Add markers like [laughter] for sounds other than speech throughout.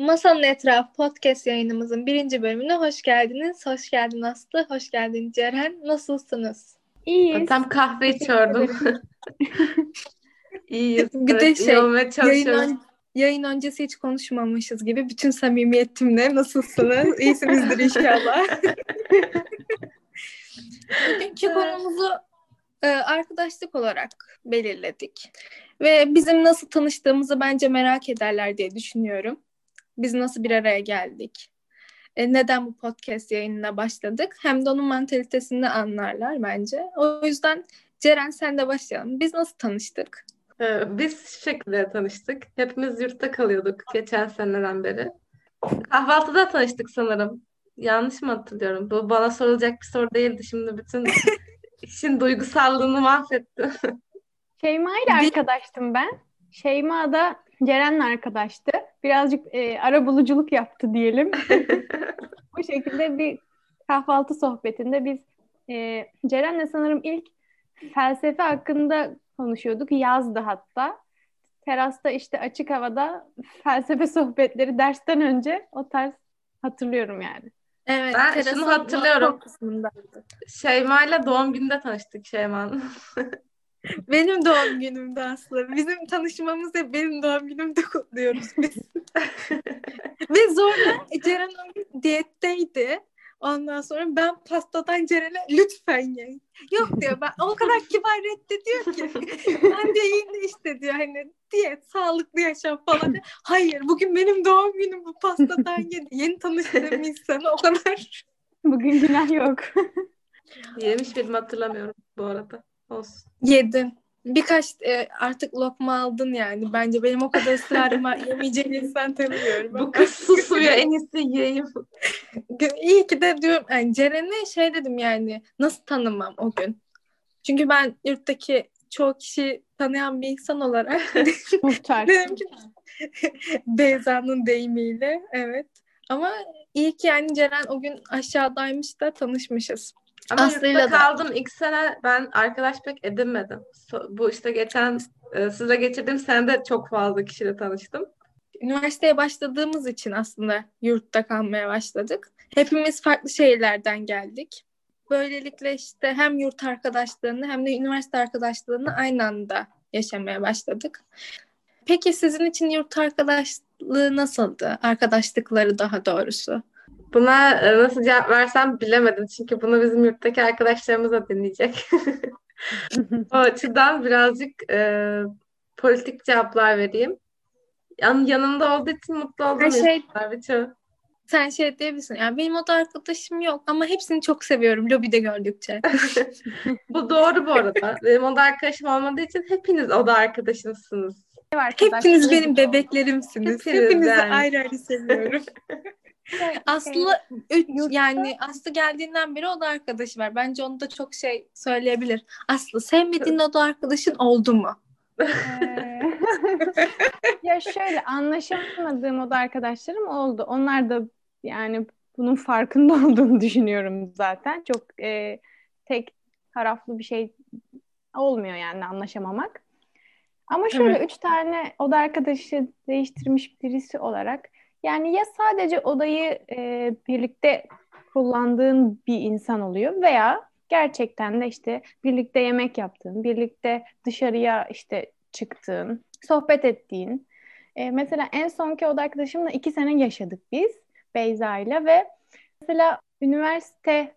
Masanın Etrafı podcast yayınımızın birinci bölümüne hoş geldiniz. Hoş geldin Aslı, hoş geldin Ceren. Nasılsınız? İyiyiz. Tam kahve içiyordum. [laughs] İyiyiz. Bir de şey, Yayın, ön- yayın öncesi hiç konuşmamışız gibi bütün samimiyetimle nasılsınız? [laughs] İyisinizdir inşallah. [laughs] Bugünkü konumuzu e, arkadaşlık olarak belirledik. Ve bizim nasıl tanıştığımızı bence merak ederler diye düşünüyorum. Biz nasıl bir araya geldik? E, neden bu podcast yayınına başladık? Hem de onun mantalitesini anlarlar bence. O yüzden Ceren sen de başlayalım. Biz nasıl tanıştık? Ee, Biz şu şekilde tanıştık. Hepimiz yurtta kalıyorduk geçen seneden beri. Kahvaltıda tanıştık sanırım. Yanlış mı hatırlıyorum? Bu bana sorulacak bir soru değildi. Şimdi bütün [laughs] işin duygusallığını mahvetti. Şeyma ile arkadaştım ben. Şeyma da Ceren'le arkadaştı. Birazcık e, ara buluculuk yaptı diyelim. [laughs] Bu şekilde bir kahvaltı sohbetinde biz e, Ceren'le sanırım ilk felsefe hakkında konuşuyorduk. Yazdı hatta. Terasta işte açık havada felsefe sohbetleri dersten önce o tarz hatırlıyorum yani. Evet, Ben şunu hatırlıyorum. kısmındaydı. Şeyma'yla doğum gününde tanıştık Şeyma'nın. [laughs] Benim doğum günümde aslında. Bizim tanışmamız hep benim doğum günümde kutluyoruz biz. [laughs] Ve sonra Ceren o diyetteydi. Ondan sonra ben pastadan Ceren'e lütfen ye. Yok diyor ben o kadar kibar reddediyor ki. [laughs] ben de yine işte diyor hani diyet, sağlıklı yaşam falan. Hayır bugün benim doğum günüm bu pastadan ye. Yeni tanıştığım [laughs] insana o kadar. Bugün günah yok. Yemiş miydim hatırlamıyorum bu arada. Olsun. Yedin. Birkaç e, artık lokma aldın yani. Bence benim o kadar ısrarıma [laughs] yemeyeceğin insan tanımıyorum. Bu kız susuyor en [laughs] iyisi yiyeyim. İyi ki de diyorum yani Ceren'e şey dedim yani nasıl tanımam o gün. Çünkü ben yurttaki çoğu kişi tanıyan bir insan olarak [laughs] dedim ki Beyza'nın deyimiyle evet. Ama iyi ki yani Ceren o gün aşağıdaymış da tanışmışız. Ama Aslı'yla yurtta da. kaldım ilk sene ben arkadaş pek edinmedim. Bu işte geçen e, sizle geçirdiğim senede çok fazla kişiyle tanıştım. Üniversiteye başladığımız için aslında yurtta kalmaya başladık. Hepimiz farklı şehirlerden geldik. Böylelikle işte hem yurt arkadaşlığını hem de üniversite arkadaşlığını aynı anda yaşamaya başladık. Peki sizin için yurt arkadaşlığı nasıldı? Arkadaşlıkları daha doğrusu. Buna e, nasıl cevap versem bilemedim. Çünkü bunu bizim yurttaki arkadaşlarımız da dinleyecek. [laughs] O açıdan birazcık e, politik cevaplar vereyim. Yan, yanımda olduğu için mutlu olduğum Her şey birçoğu. sen şey diyebilirsin. Yani benim o da arkadaşım yok ama hepsini çok seviyorum lobide gördükçe. [laughs] Bu doğru bu arada. Benim oda arkadaşım olmadığı için hepiniz oda arkadaşımsınız. Hepiniz benim bebeklerimsiniz. Hepiniz Hepinizi yani. ayrı ayrı seviyorum. [laughs] Aslı üç, yani Aslı geldiğinden beri o da arkadaşı var. Bence onu da çok şey söyleyebilir. Aslı sevmediğin o da arkadaşın oldu mu? Ee, [laughs] ya şöyle anlaşamadığım o da arkadaşlarım oldu. Onlar da yani bunun farkında [laughs] olduğunu düşünüyorum zaten. Çok e, tek taraflı bir şey olmuyor yani anlaşamamak. Ama şöyle Evet. üç tane oda arkadaşı değiştirmiş birisi olarak yani ya sadece odayı e, birlikte kullandığın bir insan oluyor veya gerçekten de işte birlikte yemek yaptığın, birlikte dışarıya işte çıktığın, sohbet ettiğin. E, mesela en sonki oda arkadaşımla iki sene yaşadık biz Beyza ile ve mesela üniversite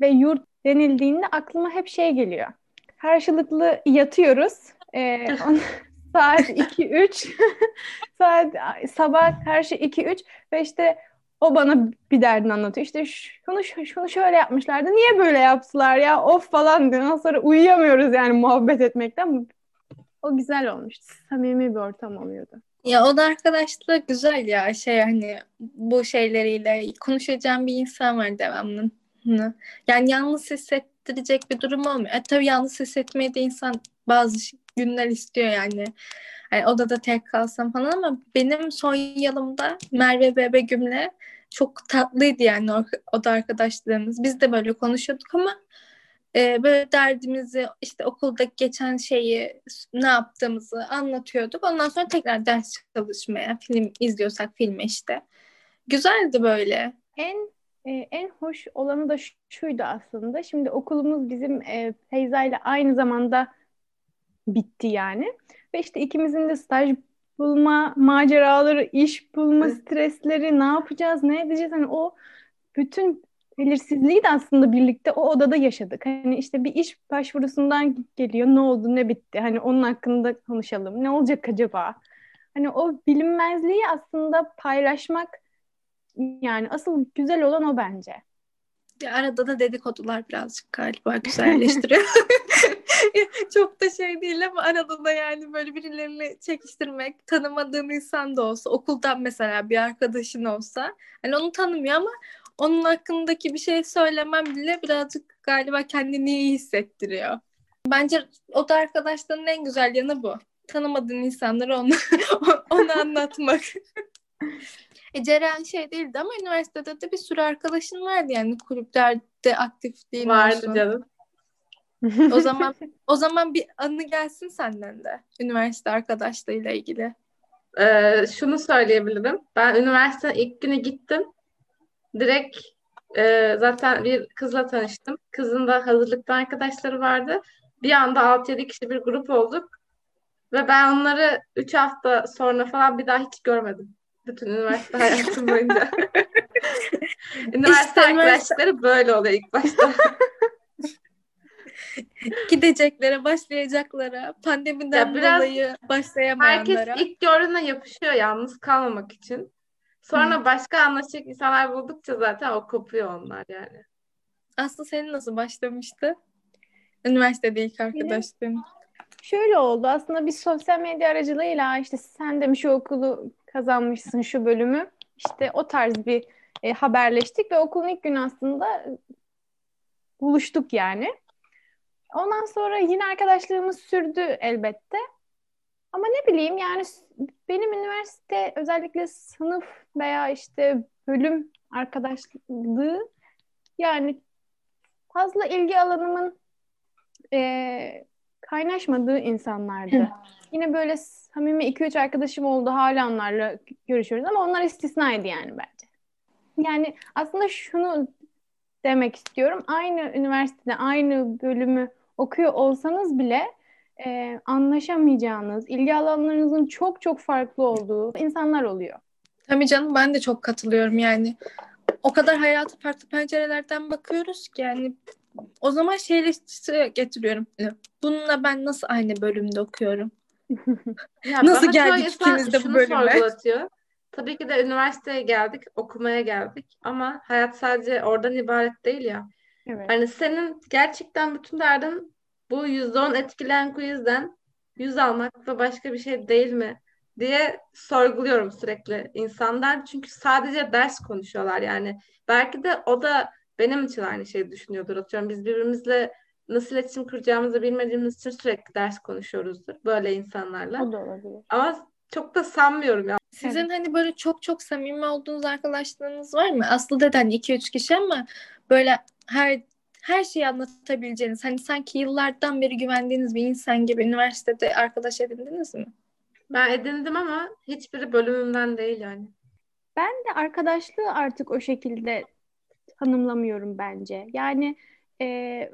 ve yurt denildiğinde aklıma hep şey geliyor. Karşılıklı yatıyoruz. E, [laughs] on- saat 2-3 [laughs] saat sabah karşı 2-3 ve işte o bana bir derdini anlatıyor. İşte şunu şunu şöyle yapmışlardı. Niye böyle yaptılar ya? Of falan diyor. Ondan sonra uyuyamıyoruz yani muhabbet etmekten. O güzel olmuştu. Samimi bir ortam oluyordu. Ya o da arkadaşlığı güzel ya şey hani bu şeyleriyle konuşacağım bir insan var devamlı. Yani yalnız hissettirecek bir durum olmuyor. E, tabii yalnız hissetmeyi de insan bazı ş- günler istiyor yani. Hani odada tek kalsam falan ama benim son yılımda Merve ve Begüm'le çok tatlıydı yani o, o da arkadaşlığımız. Biz de böyle konuşuyorduk ama e, böyle derdimizi işte okuldaki geçen şeyi ne yaptığımızı anlatıyorduk. Ondan sonra tekrar ders çalışmaya, film izliyorsak filme işte. Güzeldi böyle. En e, en hoş olanı da şuydu aslında. Şimdi okulumuz bizim e, Feyza ile aynı zamanda bitti yani. Ve işte ikimizin de staj bulma maceraları, iş bulma stresleri, ne yapacağız, ne edeceğiz? Hani o bütün belirsizliği de aslında birlikte o odada yaşadık. Hani işte bir iş başvurusundan geliyor. Ne oldu, ne bitti? Hani onun hakkında konuşalım. Ne olacak acaba? Hani o bilinmezliği aslında paylaşmak yani asıl güzel olan o bence. Ya arada da dedikodular birazcık galiba güzelleştiriyor. [laughs] [laughs] Çok da şey değil ama arada da yani böyle birilerini çekiştirmek, tanımadığın insan da olsa, okuldan mesela bir arkadaşın olsa, hani onu tanımıyor ama onun hakkındaki bir şey söylemem bile birazcık galiba kendini iyi hissettiriyor. Bence o da arkadaşların en güzel yanı bu. Tanımadığın insanlara onu, [laughs] onu anlatmak. [laughs] E Ceren şey değildi ama üniversitede de bir sürü arkadaşın vardı yani kulüplerde aktif değil Vardı olsun. canım. O [laughs] zaman o zaman bir anı gelsin senden de üniversite arkadaşlığıyla ilgili. Ee, şunu söyleyebilirim. Ben üniversitenin ilk günü gittim. Direkt e, zaten bir kızla tanıştım. Kızın da hazırlıkta arkadaşları vardı. Bir anda 6-7 kişi bir grup olduk. Ve ben onları 3 hafta sonra falan bir daha hiç görmedim. Bütün üniversite [laughs] hayatım boyunca. [laughs] üniversite İşte üniversite- arkadaşlıkları böyle oluyor ilk başta. [laughs] Gideceklere, başlayacaklara, pandemiden Ya biraz dolayı Herkes başlayamayanlara. ilk gördüğüne yapışıyor yalnız kalmamak için. Sonra başka anlaşacak insanlar buldukça zaten o kopuyor onlar yani. Aslı senin nasıl başlamıştı? Üniversitede ilk arkadaşlığın. Şöyle oldu aslında bir sosyal medya aracılığıyla işte sen de mi şu okulu kazanmışsın şu bölümü işte o tarz bir e, haberleştik ve okulun ilk günü aslında buluştuk yani. Ondan sonra yine arkadaşlığımız sürdü elbette. Ama ne bileyim yani benim üniversite özellikle sınıf veya işte bölüm arkadaşlığı yani fazla ilgi alanımın e, kaynaşmadığı insanlardı. Yine böyle samimi 2-3 arkadaşım oldu. Hala onlarla görüşüyoruz ama onlar istisnaydı yani bence. Yani aslında şunu demek istiyorum. Aynı üniversitede aynı bölümü okuyor olsanız bile e, anlaşamayacağınız, ilgi alanlarınızın çok çok farklı olduğu insanlar oluyor. Tabii canım ben de çok katılıyorum yani. O kadar hayata farklı pencerelerden bakıyoruz ki yani o zaman şeyle getiriyorum. Bununla ben nasıl aynı bölümde okuyorum? [laughs] Ya Nasıl geldik ikimiz de bu şunu bölüme? sorgulatıyor. Tabii ki de üniversiteye geldik, okumaya geldik ama hayat sadece oradan ibaret değil ya. Evet. Hani senin gerçekten bütün derdin bu %10 etkileyen quizden yüz almak ve başka bir şey değil mi diye sorguluyorum sürekli insanlar. Çünkü sadece ders konuşuyorlar yani. Belki de o da benim için aynı şeyi düşünüyordur. Atıyorum biz birbirimizle nasıl iletişim kuracağımızı bilmediğimiz için sürekli ders konuşuyoruzdur böyle insanlarla. O da olabilir. Ama çok da sanmıyorum ya. Sizin hani böyle çok çok samimi olduğunuz arkadaşlarınız var mı? Aslı dedi hani 2-3 kişi ama böyle her her şeyi anlatabileceğiniz hani sanki yıllardan beri güvendiğiniz bir insan gibi üniversitede arkadaş edindiniz mi? Ben edindim ama hiçbiri bölümümden değil yani. Ben de arkadaşlığı artık o şekilde tanımlamıyorum bence. Yani e,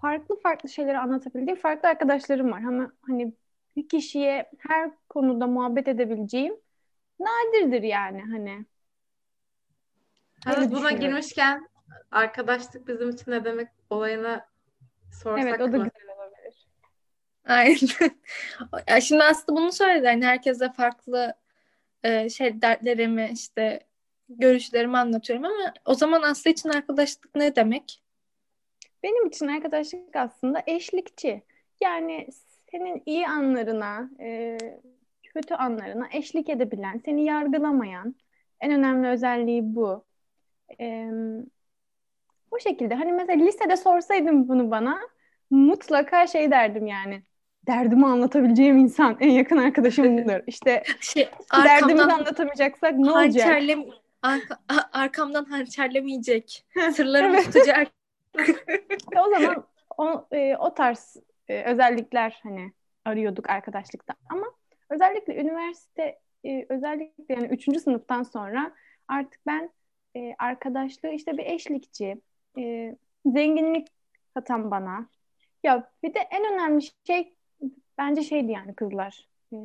farklı farklı şeyleri anlatabildiğim farklı arkadaşlarım var. Ama hani bir kişiye her konuda muhabbet edebileceğim nadirdir yani hani. Öyle buna girmişken arkadaşlık bizim için ne demek olayına sorsak Evet o da mı? güzel olabilir. Aynen. [laughs] Ya şimdi Aslı bunu söyledi. Hani herkese farklı e, şey dertlerimi işte görüşlerimi anlatıyorum ama o zaman Aslı için arkadaşlık ne demek? Benim için arkadaşlık aslında eşlikçi. Yani senin iyi anlarına, e, kötü anlarına eşlik edebilen, seni yargılamayan, en önemli özelliği bu. E, bu şekilde. Hani mesela lisede sorsaydın bunu bana, mutlaka şey derdim yani. Derdimi anlatabileceğim insan, en yakın arkadaşım budur. İşte [laughs] Şey derdimizi anlatamayacaksak ne olacak? hançerlem arka- arkamdan hançerlemeyecek. Sırlarımı Evet. tutacak. O zaman o, e, o tarz e, özellikler hani arıyorduk arkadaşlıkta ama özellikle üniversite e, özellikle yani üçüncü sınıftan sonra artık ben e, arkadaşlığı işte bir eşlikçi, e, zenginlik katan bana. Ya bir de en önemli şey bence şeydi yani kızlar. E,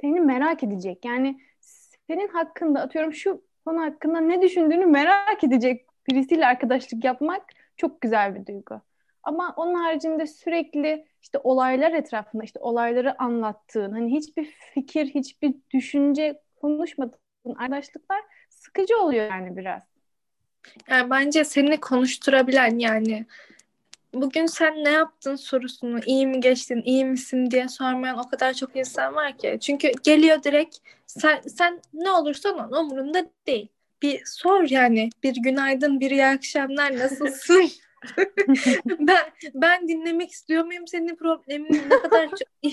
seni merak edecek. Yani senin hakkında atıyorum şu konu hakkında ne düşündüğünü merak edecek birisiyle arkadaşlık yapmak çok güzel bir duygu. Ama onun haricinde sürekli işte olaylar etrafında işte olayları anlattığın, hani hiçbir fikir, hiçbir düşünce konuşmadığın arkadaşlıklar sıkıcı oluyor yani biraz. Yani bence seni konuşturabilen yani bugün sen ne yaptın sorusunu iyi mi geçtin, iyi misin diye sormayan o kadar çok insan var ki. Çünkü geliyor direkt sen, sen ne olursan ol umurunda değil. Bir sor yani bir günaydın, bir iyi akşamlar [laughs] nasılsın? [laughs] ben ben dinlemek istiyor muyum senin problemin ne kadar çok [laughs]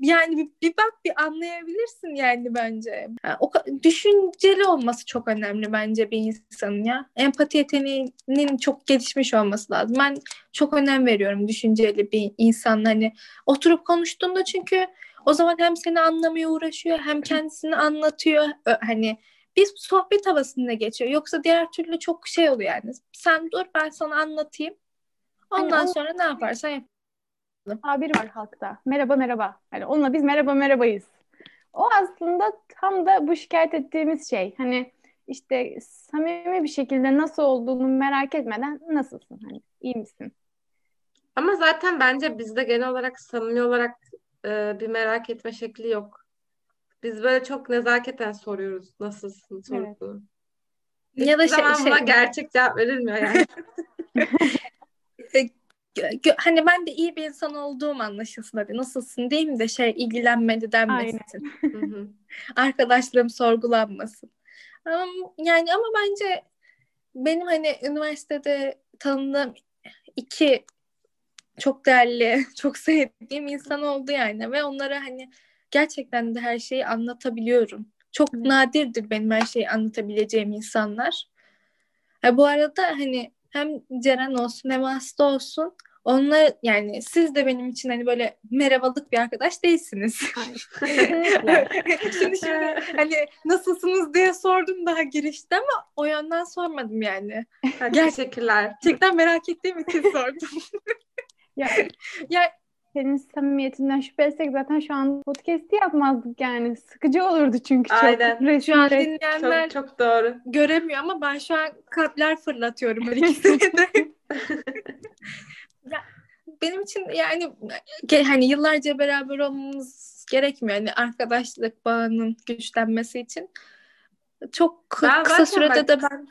yani bir, bir bak bir anlayabilirsin yani bence. Yani o düşünceli olması çok önemli bence bir insanın ya. Empati yeteneğinin çok gelişmiş olması lazım. Ben çok önem veriyorum düşünceli bir insan hani oturup konuştuğunda çünkü o zaman hem seni anlamaya uğraşıyor hem kendisini anlatıyor. Hani bir sohbet havasında geçiyor. Yoksa diğer türlü çok şey oluyor yani. Sen dur ben sana anlatayım. Ondan hani sonra ne yaparsan yap. Tabir var halkta. Merhaba merhaba. Yani onunla biz merhaba merhabayız. O aslında tam da bu şikayet ettiğimiz şey. Hani işte samimi bir şekilde nasıl olduğunu merak etmeden nasılsın? Hani iyi misin? Ama zaten bence bizde genel olarak samimi olarak e, bir merak etme şekli yok. Biz böyle çok nezaketen soruyoruz nasılsın sorusunu. Evet. Ya da şey, zaman buna şey... gerçek cevap verilmiyor yani. [laughs] [laughs] E, hani ben de iyi bir insan olduğum anlaşılsın hadi nasılsın mi de şey ilgilenmedi denmesin. [laughs] Arkadaşlarım sorgulanmasın. Ama, yani ama bence benim hani üniversitede tanıdığım iki çok değerli, çok sevdiğim insan oldu yani ve onlara hani gerçekten de her şeyi anlatabiliyorum. Çok evet. nadirdir benim her şeyi anlatabileceğim insanlar. Ha, bu arada hani hem Ceren olsun hem Aslı olsun onlar yani siz de benim için hani böyle merhabalık bir arkadaş değilsiniz. [laughs] şimdi şimdi hani nasılsınız diye sordum daha girişte ama o yönden sormadım yani. Gerçekler. Gerçekten merak ettiğim için sordum. [laughs] ya, ya senin samimiyetinden şüphe etsek zaten şu an podcast'i yapmazdık yani. Sıkıcı olurdu çünkü çok. Aynen. Şu an dinleyenler çok, çok doğru. göremiyor ama ben şu an kalpler fırlatıyorum her ikisine de. ya, benim için yani hani yıllarca beraber olmamız gerekmiyor. Yani arkadaşlık bağının güçlenmesi için. Çok ben kısa sürede de ben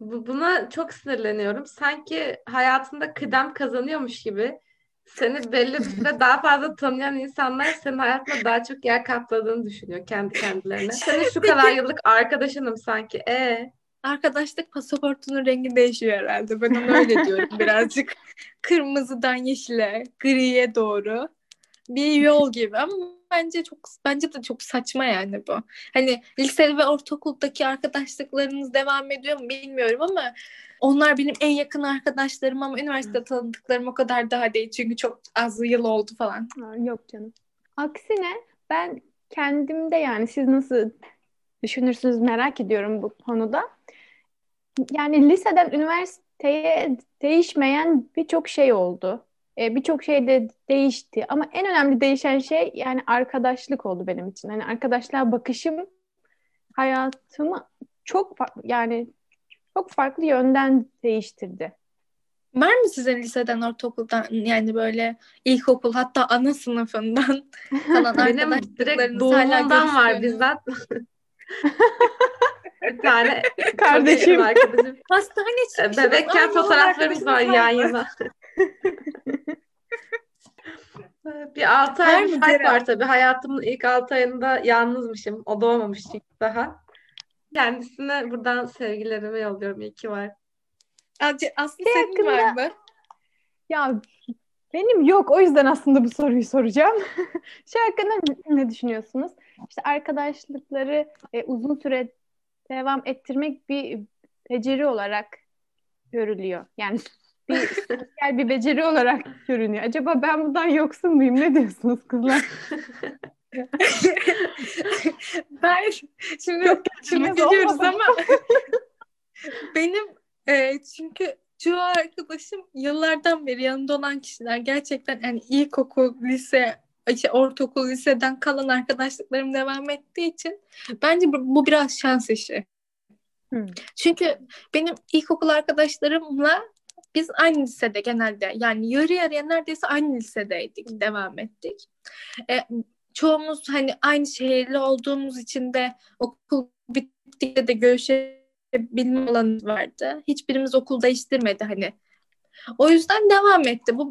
buna çok sinirleniyorum. Sanki hayatında kıdem kazanıyormuş gibi seni belli bir süre daha fazla tanıyan insanlar senin hayatında daha çok yer kapladığını düşünüyor kendi kendilerine. Senin şu kadar yıllık arkadaşınım sanki. E Arkadaşlık pasaportunun rengi değişiyor herhalde. Ben onu öyle [laughs] diyorum birazcık. Kırmızıdan yeşile, griye doğru bir yol gibi ama bence çok bence de çok saçma yani bu. Hani lise ve ortaokuldaki arkadaşlıklarınız devam ediyor mu bilmiyorum ama onlar benim en yakın arkadaşlarım ama üniversite tanıdıklarım o kadar daha değil. Çünkü çok az yıl oldu falan. Yok canım. Aksine ben kendimde yani siz nasıl düşünürsünüz merak ediyorum bu konuda. Yani liseden üniversiteye değişmeyen birçok şey oldu. Ee, birçok şey de değişti ama en önemli değişen şey yani arkadaşlık oldu benim için. Yani arkadaşlığa bakışım hayatımı çok yani çok farklı yönden değiştirdi. Var mı sizin liseden, ortaokuldan yani böyle ilkokul hatta ana sınıfından [laughs] Benim direkt doğumundan var bizzat. [laughs] bir tane kardeşim. arkadaşım. Hastane çıkışı. Bebekken fotoğraflarımız var yan yana. [laughs] bir 6 ay bir fark var tabii. Hayatımın ilk 6 ayında yalnızmışım. O doğmamış çünkü daha. Kendisine buradan sevgilerimi yolluyorum. İyi ki var. Aslı şey senin hakkında... var mı? Ya benim yok. O yüzden aslında bu soruyu soracağım. [laughs] şey hakkında ne düşünüyorsunuz? İşte arkadaşlıkları e, uzun süre devam ettirmek bir beceri olarak görülüyor. Yani [laughs] bir sosyal bir beceri olarak görünüyor. Acaba ben bundan yoksun muyum? Ne diyorsunuz kızlar? [laughs] [laughs] ben şimdi Çok şimdi olmadı. ama [laughs] benim e, çünkü çoğu arkadaşım yıllardan beri yanında olan kişiler gerçekten yani ilkokul, lise, işte ortaokul, liseden kalan arkadaşlıklarım devam ettiği için bence bu, bu biraz şans işi. Hmm. Çünkü benim ilkokul arkadaşlarımla biz aynı lisede genelde yani yarı yarıya neredeyse aynı lisedeydik, devam ettik. E, çoğumuz hani aynı şehirli olduğumuz için de okul bittikçe de görüşebilme alanı vardı. Hiçbirimiz okul değiştirmedi hani. O yüzden devam etti. Bu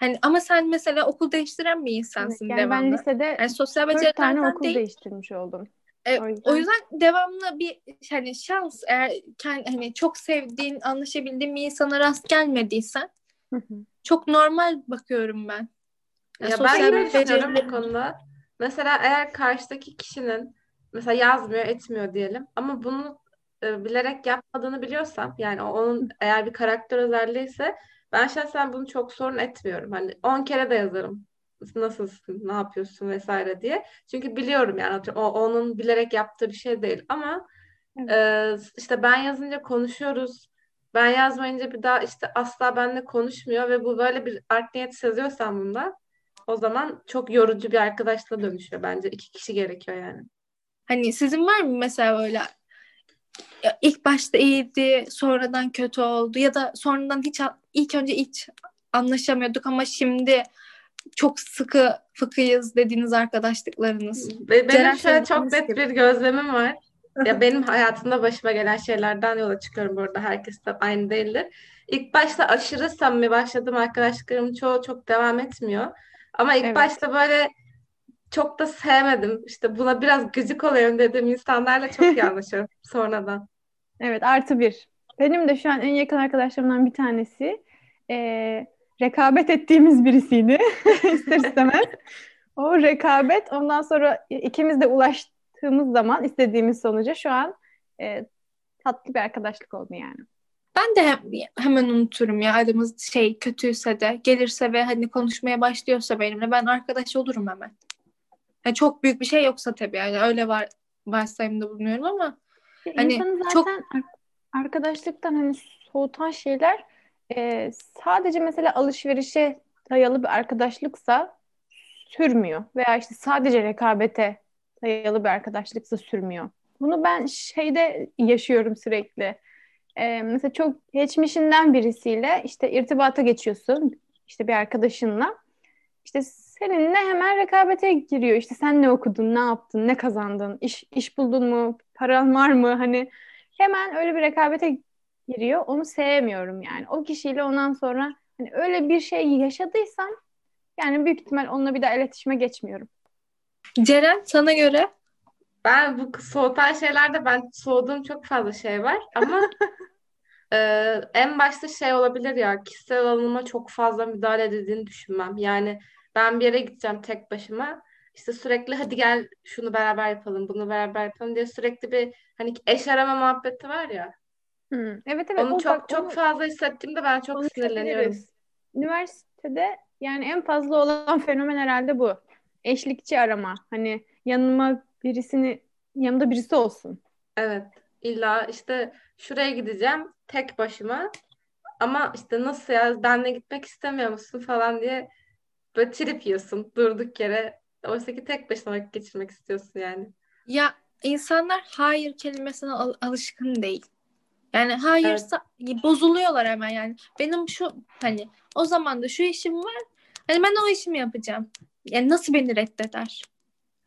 hani ama sen mesela okul değiştiren bir insansın yani ben devamlı. lisede Yani sosyal dört tane becerilerden okul değil. değiştirmiş oldum. E, O o, yüzden- yüzden... devamlı bir hani şans eğer kend- hani çok sevdiğin, anlaşabildiğin bir insana rast gelmediysen Hı hı. çok normal bakıyorum ben. Yani Ya sosyal ben de düşünüyorum bu konuda. Mesela eğer karşıdaki kişinin mesela yazmıyor, etmiyor diyelim ama bunu e, bilerek yapmadığını biliyorsam yani onun eğer bir karakter özelliği ise ben şahsen bunu çok sorun etmiyorum. Hani 10 kere de yazarım. Nasılsın, ne yapıyorsun vesaire diye. Çünkü biliyorum yani o onun bilerek yaptığı bir şey değil ama e, işte ben yazınca konuşuyoruz. Ben yazmayınca bir daha işte asla benimle konuşmuyor ve bu böyle bir art niyet seziyorsan bunda o zaman çok yorucu bir arkadaşla dönüşüyor bence. İki kişi gerekiyor yani. Hani sizin var mı mesela öyle ilk başta iyiydi, sonradan kötü oldu ya da sonradan hiç ilk önce hiç anlaşamıyorduk ama şimdi çok sıkı fıkıyız dediğiniz arkadaşlıklarınız. Benim Ceren şöyle çok net bir gözlemim var. [laughs] Ya benim hayatımda başıma gelen şeylerden yola çıkıyorum bu arada. Herkes de aynı değildir. İlk başta aşırı samimi başladığım arkadaşlıklarımın çoğu çok devam etmiyor. Ama ilk Evet. başta böyle çok da sevmedim. İşte buna biraz gıcık oluyorum dediğim insanlarla çok [laughs] iyi anlaşıyorum sonradan. Evet artı bir. Benim de şu an en yakın arkadaşlarımdan bir tanesi eee, rekabet ettiğimiz birisiydi [laughs] ister istemez. O rekabet ondan sonra ikimiz de ulaştığımız zaman istediğimiz sonuca şu an eee, tatlı bir arkadaşlık oldu yani. Ben de hem- hemen unuturum ya aramız şey kötüyse de gelirse ve hani konuşmaya başlıyorsa benimle ben arkadaş olurum hemen. Yani çok büyük bir şey yoksa tabii yani öyle var varsayımda bulunuyorum ama Ya Hani zaten çok- ar- arkadaşlıktan hani soğutan şeyler eee, sadece mesela alışverişe dayalı bir arkadaşlıksa sürmüyor. Veya işte sadece rekabete dayalı bir arkadaşlıksa sürmüyor. Bunu ben şeyde yaşıyorum sürekli. Eee, mesela çok geçmişinden birisiyle işte irtibata geçiyorsun işte bir arkadaşınla. İşte seninle hemen rekabete giriyor. İşte sen ne okudun, ne yaptın, ne kazandın, iş, iş buldun mu, paran var mı? Hani hemen öyle bir rekabete giriyor. Onu sevmiyorum yani. O kişiyle ondan sonra hani öyle bir şey yaşadıysam yani büyük ihtimal onunla bir daha iletişime geçmiyorum. Ceren sana göre Ben bu soğutan şeylerde ben soğuduğum çok fazla şey var ama [laughs] e, en başta şey olabilir ya kişisel alanıma çok fazla müdahale edildiğini düşünmem. Yani ben bir yere gideceğim tek başıma işte sürekli hadi gel şunu beraber yapalım bunu beraber yapalım diye sürekli bir hani eş arama muhabbeti var ya Hmm, Evet evet onu o çok bak, çok onu fazla hissettiğimde ben çok sinirleniyorum. Üniversitede yani en fazla olan fenomen herhalde bu. Eşlikçi arama. Hani yanıma birisini yanımda birisi olsun. Evet. İlla işte şuraya gideceğim tek başıma ama işte nasıl ya benle gitmek istemiyor musun falan diye böyle trip yiyorsun durduk yere. Oysa ki tek başına vakit geçirmek istiyorsun yani. ya insanlar hayır kelimesine al- alışkın değil. Yani hayırsa bozuluyorlar hemen yani. Benim şu hani o zaman da şu işim var. Hani ben o işimi yapacağım. Yani nasıl beni reddeder?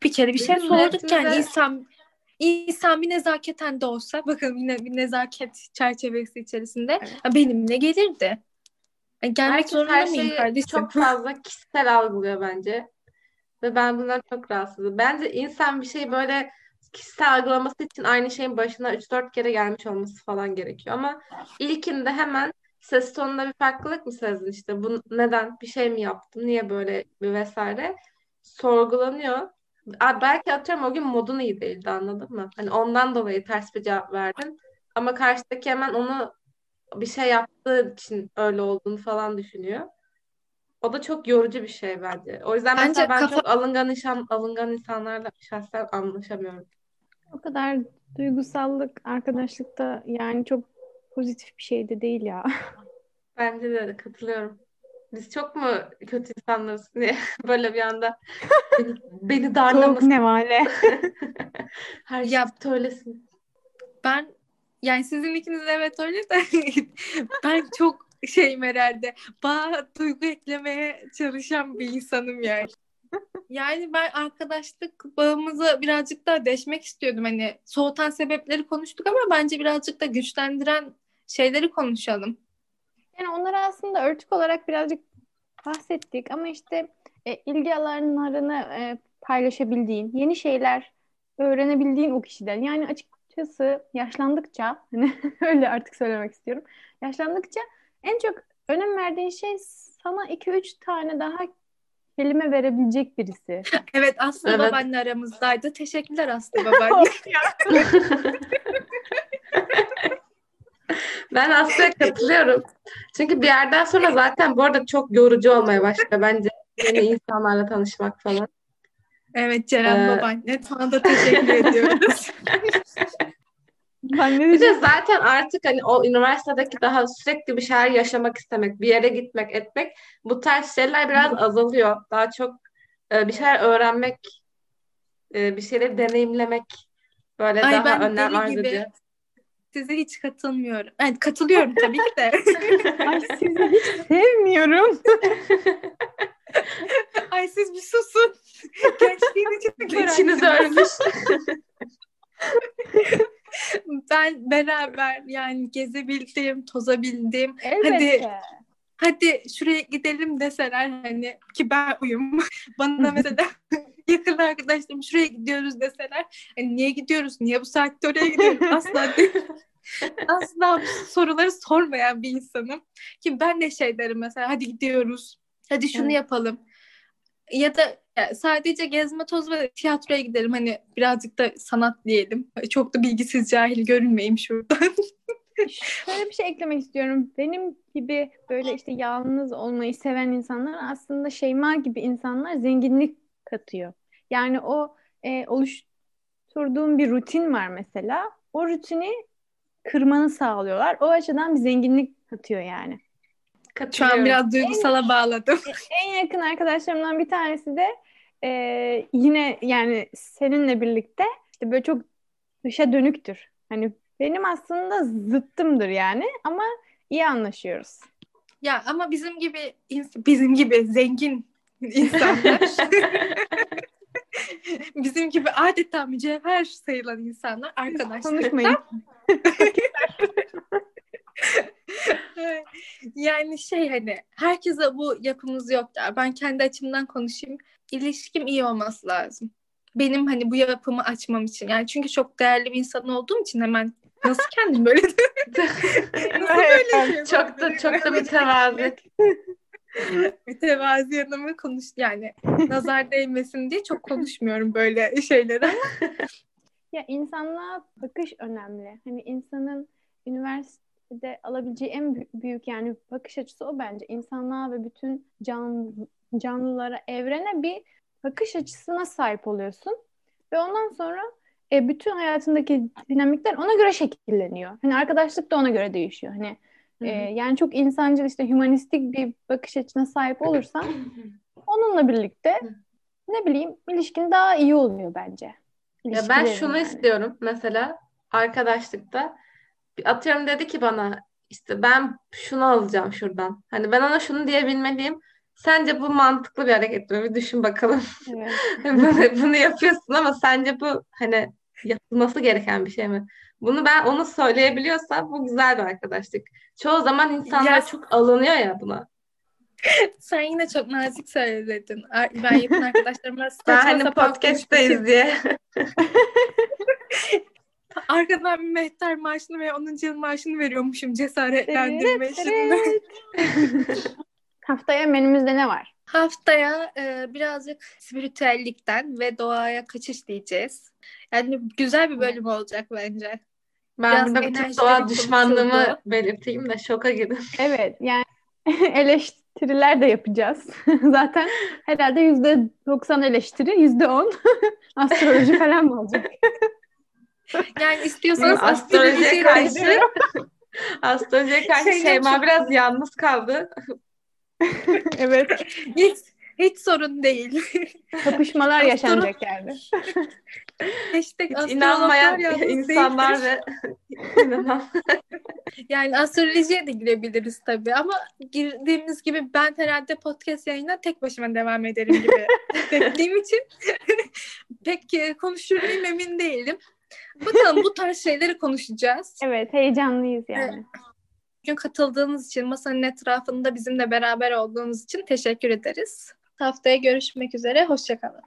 Bir kere bir şey sorduk yani insan insan bir nezaketen de olsa bakın yine bir nezaket çerçevesi içerisinde Evet. benimle gelirdi. Yani gelmek Herkes zorunda her mıyım kardeşim? çok fazla kişisel algılıyor bence. Ve ben bundan çok rahatsızım. Bence insan bir şeyi böyle kişisel algılaması için aynı şeyin başına 3-4 kere gelmiş olması falan gerekiyor. Ama ilkinde hemen ses tonunda bir farklılık mı sezdin işte? Bu neden? Bir şey mi yaptım? Niye böyle bir vesaire? Sorgulanıyor. Belki atıyorum o gün modun iyi değildi anladın mı? Hani ondan dolayı ters bir cevap verdin. Ama karşıdaki hemen onu bir şey yaptığı için öyle olduğunu falan düşünüyor. O da çok yorucu bir şey bence. O yüzden Bence mesela ben kafa- çok alıngan insan, alıngan insanlarla şahsen anlaşamıyorum. O kadar duygusallık arkadaşlıkta yani çok pozitif bir şey de değil ya. [laughs] Bence de katılıyorum. Biz çok mu kötü insanlarız [laughs] diye böyle bir anda beni, beni darlamasın. nevale. [laughs] Her şey Ya- söylesin. Ben yani sizin ikiniz de evet öyle de [laughs] ben çok şeyim herhalde. Bağ duygu eklemeye çalışan bir insanım yani. Yani ben arkadaşlık bağımızı birazcık daha deşmek istiyordum. Hani soğutan sebepleri konuştuk ama bence birazcık da güçlendiren şeyleri konuşalım. Yani onları aslında örtük olarak birazcık bahsettik ama işte e, ilgi alanlarını e, paylaşabildiğin, yeni şeyler öğrenebildiğin o kişiden. Yani açıkçası yaşlandıkça, [laughs] hani öyle artık söylemek istiyorum. Yaşlandıkça en çok önem verdiğin şey sana 2-3 tane daha kelime verebilecek birisi. [laughs] Evet Aslı Evet. babaanne aramızdaydı. Teşekkürler Aslı babaanne. [laughs] Ben aslında katılıyorum. Çünkü bir yerden sonra zaten bu arada çok yorucu olmaya başlıyor bence yeni insanlarla tanışmak falan. evet Ceren Ee, babaanne sana da teşekkür ediyoruz. [laughs] Ben ne Bir de zaten artık hani o üniversitedeki daha sürekli bir şeyler yaşamak istemek, bir yere gitmek, etmek bu tarz şeyler biraz azalıyor. Daha çok e, bir şeyler öğrenmek, e, bir şeyleri deneyimlemek böyle Ay daha ben önem deli arz gibi. ediyor. Size hiç katılmıyorum. Yani katılıyorum tabii ki de. [laughs] Ay sizi hiç sevmiyorum. [laughs] Ay siz bir susun. Gençliğin için İçiniz ölmüş. [laughs] Ben beraber yani gezebildim, tozabildim. Elbette. Hadi şuraya gidelim deseler hani ki ben uyum. Bana mesela yakın arkadaşlarım şuraya gidiyoruz deseler hani niye gidiyoruz? Niye bu saatte oraya gidiyoruz? Asla [laughs] değil. Asla bu soruları sormayan bir insanım. Ki ben de şey derim mesela hadi gidiyoruz. Hadi şunu Evet. yapalım. Ya da sadece gezme toz ve tiyatroya gidelim. Hani birazcık da sanat diyelim. Çok da bilgisiz cahil görünmeyeyim şurada. [laughs] Şöyle bir şey eklemek istiyorum. Benim gibi böyle işte yalnız olmayı seven insanlar aslında Şeyma gibi insanlar zenginlik katıyor. Yani o e, oluşturduğum bir rutin var mesela. O rutini kırmanı sağlıyorlar. O açıdan bir zenginlik katıyor yani. Şu an biraz duygusala bağladım. En yakın arkadaşlarımdan bir tanesi de e, yine yani seninle birlikte işte böyle çok dışa dönüktür. Hani benim aslında zıttımdır yani ama iyi anlaşıyoruz. Ya ama bizim gibi bizim gibi zengin insanlar [laughs] [laughs] bizim gibi adeta mücevher sayılan insanlar arkadaşlar Konuşmayın. [laughs] yani şey hani herkese bu yapımız yok ya. Ben kendi açımdan konuşayım. İlişkim iyi olması lazım. Benim hani bu yapımı açmam için. Yani çünkü çok değerli bir insan olduğum için hemen nasıl kendim böyle nasıl böyle şey Çok da çok da mütevazi. [laughs] mütevazi yanımı konuş yani nazar değmesin diye çok konuşmuyorum böyle şeyleri. [laughs] Ya insanlığa bakış önemli. Hani insanın üniversitede alabileceği en bü- büyük yani bakış açısı o bence. İnsanlığa ve bütün can, canlılara, evrene bir bakış açısına sahip oluyorsun. Ve ondan sonra e, bütün hayatındaki dinamikler ona göre şekilleniyor. Hani arkadaşlık da ona göre değişiyor. Hani e, yani çok insancıl işte hümanistik bir bakış açısına sahip olursan onunla birlikte ne bileyim ilişkin daha iyi oluyor bence. Ya ben şunu yani. istiyorum mesela arkadaşlıkta atıyorum dedi ki bana işte ben şunu alacağım şuradan. Hani ben ona şunu diyebilmeliyim. Sence bu mantıklı bir hareket mi? Bir düşün bakalım. Evet. [laughs] Bunu, bunu yapıyorsun ama sence bu hani yapılması gereken bir şey mi? Bunu ben onu söyleyebiliyorsam bu güzel bir arkadaşlık. Çoğu zaman insanlar Ya- çok alınıyor ya buna. [laughs] Sen yine çok nazik söyledin. Ben yakın [laughs] arkadaşlarıma Ben saçma hani sapan podcast'teyiz diye. [laughs] Arkadan bir mehter maaşını ve 10. yıl maaşını veriyormuşum cesaretlendirme Evet, işinde. Haftaya menümüzde ne var? Haftaya e, birazcık spiritüellikten ve doğaya kaçış diyeceğiz. Yani güzel bir bölüm olacak bence. Ben Biraz burada bütün doğa düşmanlığımı konuşuldu. belirteyim de şoka girin. [laughs] Evet yani [laughs] eleştiriler de yapacağız. [laughs] Zaten herhalde yüzde 90 eleştiri, yüzde 10 astroloji falan mı olacak? Yani istiyorsanız Astrolojiye karşı astrolojiye karşı Şeyler Şeyma çok- biraz yalnız kaldı. [laughs] Evet, hiç, hiç sorun değil. kapışmalar yaşanacak yani. [laughs] Hashtag Hiç inanmayan insanlar ve [laughs] inanan. Yani astrolojiye de girebiliriz tabii ama girdiğimiz gibi ben herhalde podcast yayına tek başıma devam ederim gibi hissettiğim için pek e, konuşur muyum emin değilim. Bakalım bu tarz şeyleri konuşacağız. Evet, heyecanlıyız yani. Bugün katıldığınız için, masanın etrafında bizimle beraber olduğunuz için teşekkür ederiz. Haftaya görüşmek üzere, hoşçakalın.